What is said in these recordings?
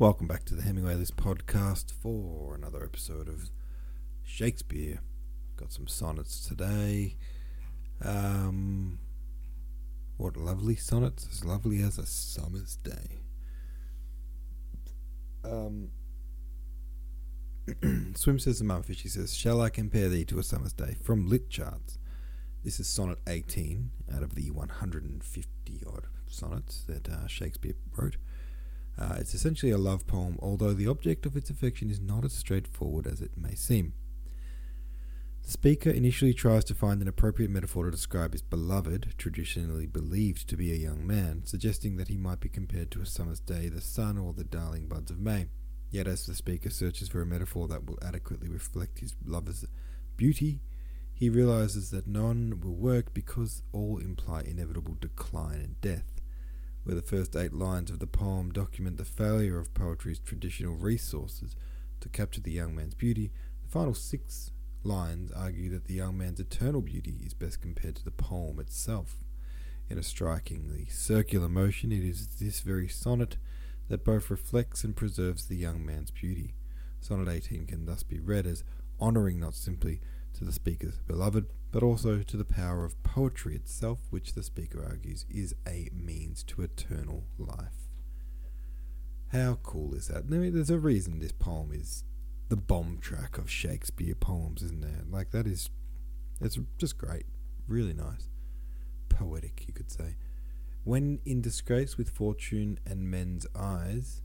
Welcome back to the Hemingway List podcast for another episode of Shakespeare. Got some sonnets today. Um, what lovely sonnets, as lovely as a summer's day. Um, Swim says to Mumfish, he says, Shall I compare thee to a summer's day? From Lit Charts. This is sonnet 18 out of the 150 odd sonnets that uh, Shakespeare wrote. Uh, it's essentially a love poem, although the object of its affection is not as straightforward as it may seem. The speaker initially tries to find an appropriate metaphor to describe his beloved, traditionally believed to be a young man, suggesting that he might be compared to a summer's day, the sun, or the darling buds of May. Yet, as the speaker searches for a metaphor that will adequately reflect his lover's beauty, he realizes that none will work because all imply inevitable decline and death. Where the first eight lines of the poem document the failure of poetry's traditional resources to capture the young man's beauty, the final six lines argue that the young man's eternal beauty is best compared to the poem itself. In a strikingly circular motion, it is this very sonnet that both reflects and preserves the young man's beauty. Sonnet 18 can thus be read as honouring not simply to the speaker's beloved, but also to the power of poetry itself, which the speaker argues is a means to eternal life. How cool is that? I mean, there's a reason this poem is the bomb track of Shakespeare poems, isn't there? Like, that is, it's just great. Really nice. Poetic, you could say. When in disgrace with fortune and men's eyes,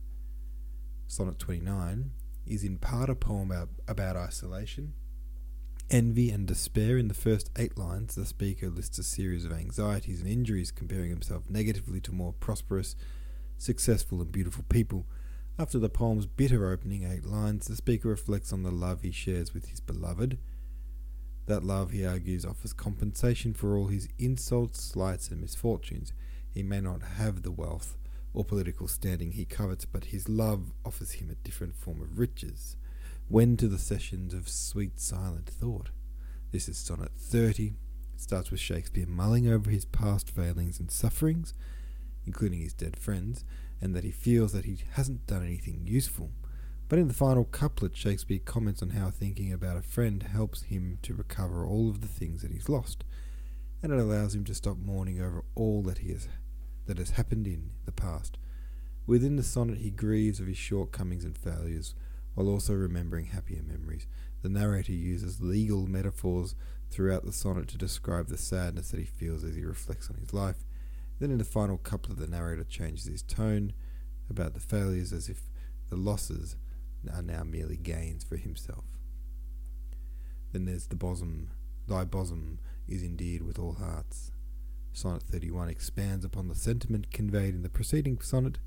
Sonnet 29 is in part a poem about, about isolation, envy, and despair. In the first eight lines, the speaker lists a series of anxieties and injuries, comparing himself negatively to more prosperous, successful, and beautiful people. After the poem's bitter opening eight lines, the speaker reflects on the love he shares with his beloved. That love, he argues, offers compensation for all his insults, slights, and misfortunes. He may not have the wealth or political standing he covets, but his love offers him a different form of riches. When to the sessions of sweet silent thought. This is sonnet 30. It starts with Shakespeare mulling over his past failings and sufferings, including his dead friends, and that he feels that he hasn't done anything useful. But in the final couplet, Shakespeare comments on how thinking about a friend helps him to recover all of the things that he's lost, and it allows him to stop mourning over all that he has that has happened in the past. Within the sonnet, he grieves of his shortcomings and failures, while also remembering happier memories. The narrator uses legal metaphors throughout the sonnet to describe the sadness that he feels as he reflects on his life. Then, in the final couplet, the narrator changes his tone about the failures as if the losses are now merely gains for himself. Then there's the bosom. Thy bosom is indeed with all hearts. Sonnet 31 expands upon the sentiment conveyed in the preceding sonnet,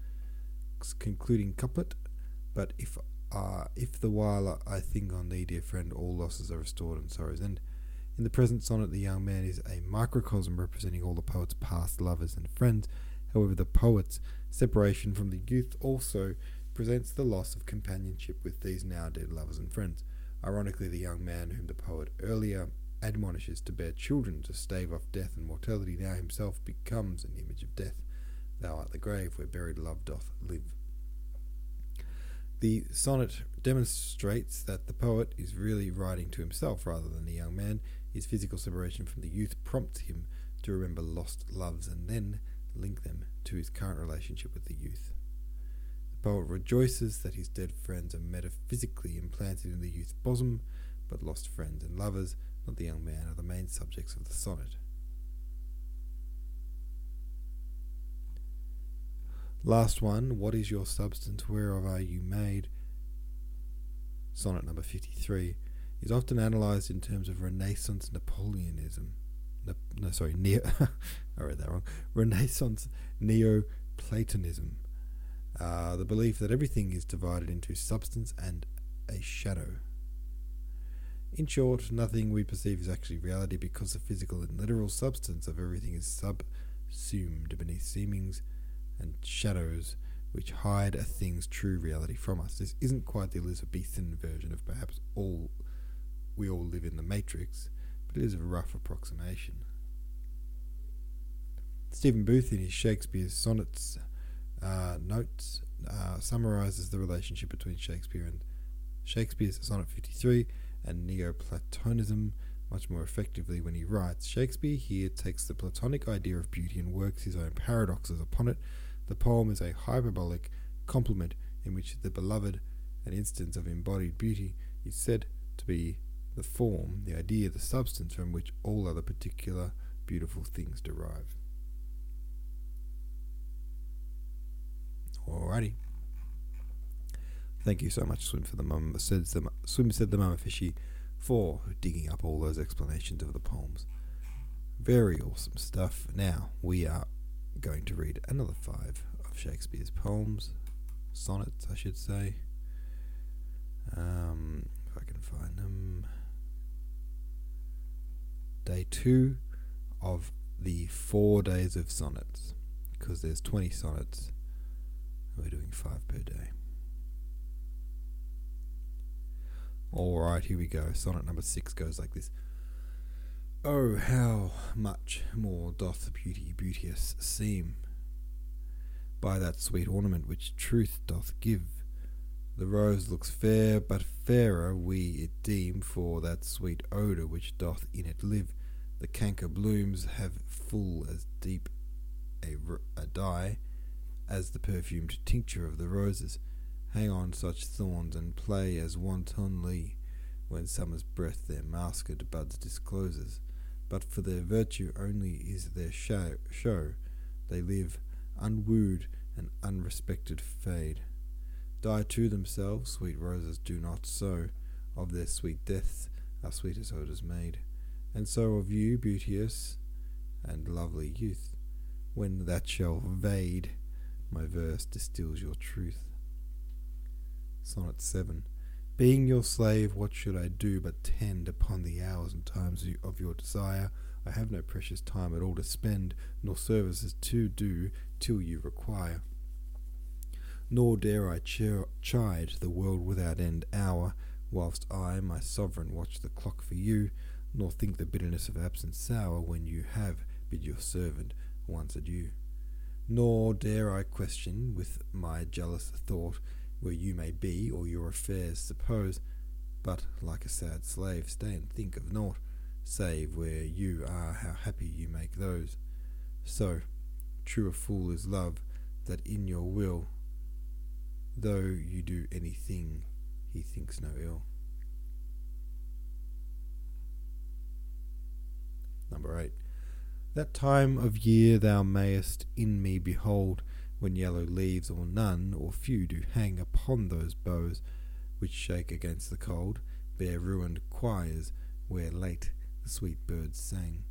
concluding couplet. But if uh, if the while I think on thee, dear friend, all losses are restored and sorrows end. In the present sonnet, the young man is a microcosm representing all the poet's past lovers and friends. However, the poet's separation from the youth also presents the loss of companionship with these now dead lovers and friends. Ironically, the young man whom the poet earlier admonishes to bear children to stave off death and mortality, now himself becomes an image of death. Thou art the grave where buried love doth live. The sonnet demonstrates that the poet is really writing to himself rather than the young man. His physical separation from the youth prompts him to remember lost loves and then link them to his current relationship with the youth. The poet rejoices that his dead friends are metaphysically implanted in the youth's bosom, but lost friends and lovers not the young man, are the main subjects of the sonnet. Last one, what is your substance, whereof are you made? Sonnet number 53 is often analysed in terms of Renaissance Napoleonism. No, no sorry, neo, I read that wrong. Renaissance Neoplatonism. Uh, the belief that everything is divided into substance and a shadow. In short, nothing we perceive is actually reality because the physical and literal substance of everything is subsumed beneath seemings and shadows which hide a thing's true reality from us. This isn't quite the Elizabethan version of perhaps all we all live in the matrix, but it is a rough approximation. Stephen Booth in his Shakespeare's sonnets uh, notes uh, summarizes the relationship between Shakespeare and Shakespeare's Sonnet 53 and Neoplatonism much more effectively when he writes. Shakespeare here takes the Platonic idea of beauty and works his own paradoxes upon it. The poem is a hyperbolic compliment in which the beloved, an instance of embodied beauty, is said to be the form, the idea, the substance from which all other particular beautiful things derive. Alrighty. Thank you so much, Swim for the mum says the Swim said the mama fishy for digging up all those explanations of the poems. Very awesome stuff. Now we are going to read another five of Shakespeare's poems, sonnets, I should say. Um, if I can find them. Day two of the four days of sonnets, because there's 20 sonnets. We're doing five per day. All right, here we go. Sonnet number six goes like this. Oh, how much more doth beauty beauteous seem by that sweet ornament which truth doth give. The rose looks fair, but fairer we it deem for that sweet odour which doth in it live. The canker blooms have full as deep a, a dye as the perfumed tincture of the roses hang on such thorns and play as wantonly when summer's breath their masked buds discloses. But for their virtue only is their show, show. They live unwooed and unrespected fade. Die to themselves, sweet roses do not so. Of their sweet deaths are sweetest odours made. And so of you, beauteous and lovely youth, when that shall vade, my verse distills your truth. Sonnet 7. Being your slave, what should I do but tend upon the hours and times of your desire? I have no precious time at all to spend, nor services to do till you require. Nor dare I chide the world without end hour, whilst I, my sovereign, watch the clock for you, nor think the bitterness of absence sour when you have bid your servant once adieu. Nor dare I question with my jealous thought where you may be or your affairs suppose, but like a sad slave stay and think of naught, save where you are how happy you make those. So, true a fool is love, that in your will, though you do anything, he thinks no ill. Number eight. That time of year thou mayest in me behold, when yellow leaves or none or few do hang upon those boughs which shake against the cold, bear ruined choirs where late the sweet birds sang.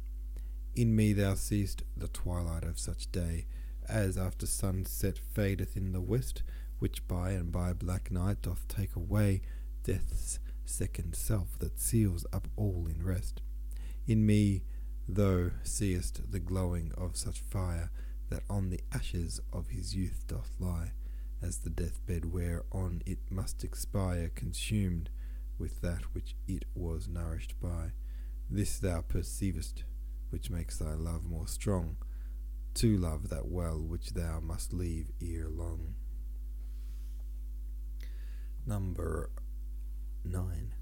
In me thou seest the twilight of such day, as after sunset fadeth in the west, which by and by black night doth take away death's second self that seals up all in rest. In me thou seest the glowing of such fire that on the ashes of his youth doth lie, as the deathbed whereon it must expire, consumed with that which it was nourished by. This thou perceivest, which makes thy love more strong, to love that well which thou must leave ere long. Number nine.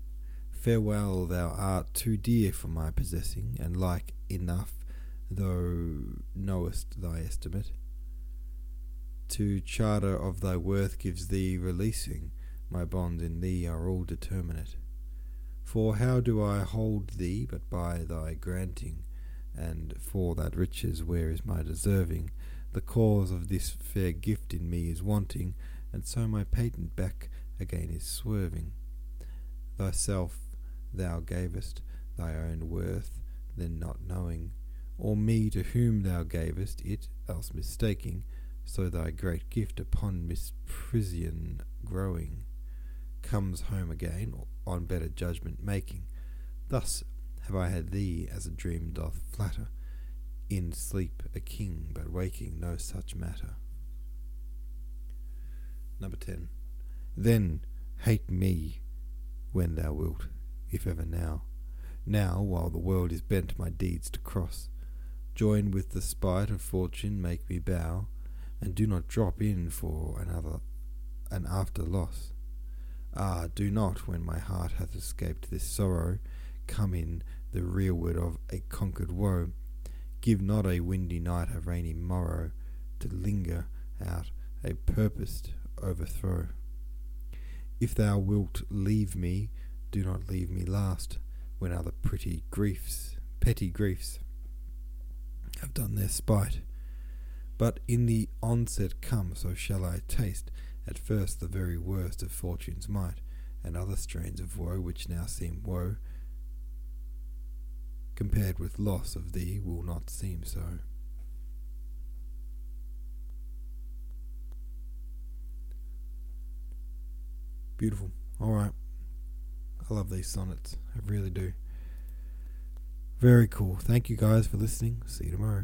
Farewell, thou art too dear for my possessing, and like enough thou knowest thy estimate. To charter of thy worth gives thee releasing, my bonds in thee are all determinate. For how do I hold thee but by thy granting, and for that riches where is my deserving? The cause of this fair gift in me is wanting, and so my patent back again is swerving. Thyself thou gavest, thy own worth, then not knowing or me to whom thou gavest it, else mistaking, so thy great gift upon misprision growing, comes home again, on better judgment making. Thus have I had thee as a dream doth flatter, in sleep a king, but waking no such matter. Number 10. Then hate me when thou wilt, if ever now. Now, while the world is bent my deeds to cross, Join with the spite of fortune, make me bow, and do not drop in for another an after loss. Ah, do not, when my heart hath escaped this sorrow, come in the rearward of a conquered woe. Give not a windy night a rainy morrow to linger out a purposed overthrow. If thou wilt leave me, do not leave me last, when other pretty griefs, petty griefs, have done their spite. But in the onset come, so shall I taste at first the very worst of fortune's might, and other strains of woe which now seem woe, compared with loss of thee, will not seem so. Beautiful. All right. I love these sonnets. I really do. Very cool. Thank you guys for listening. See you tomorrow.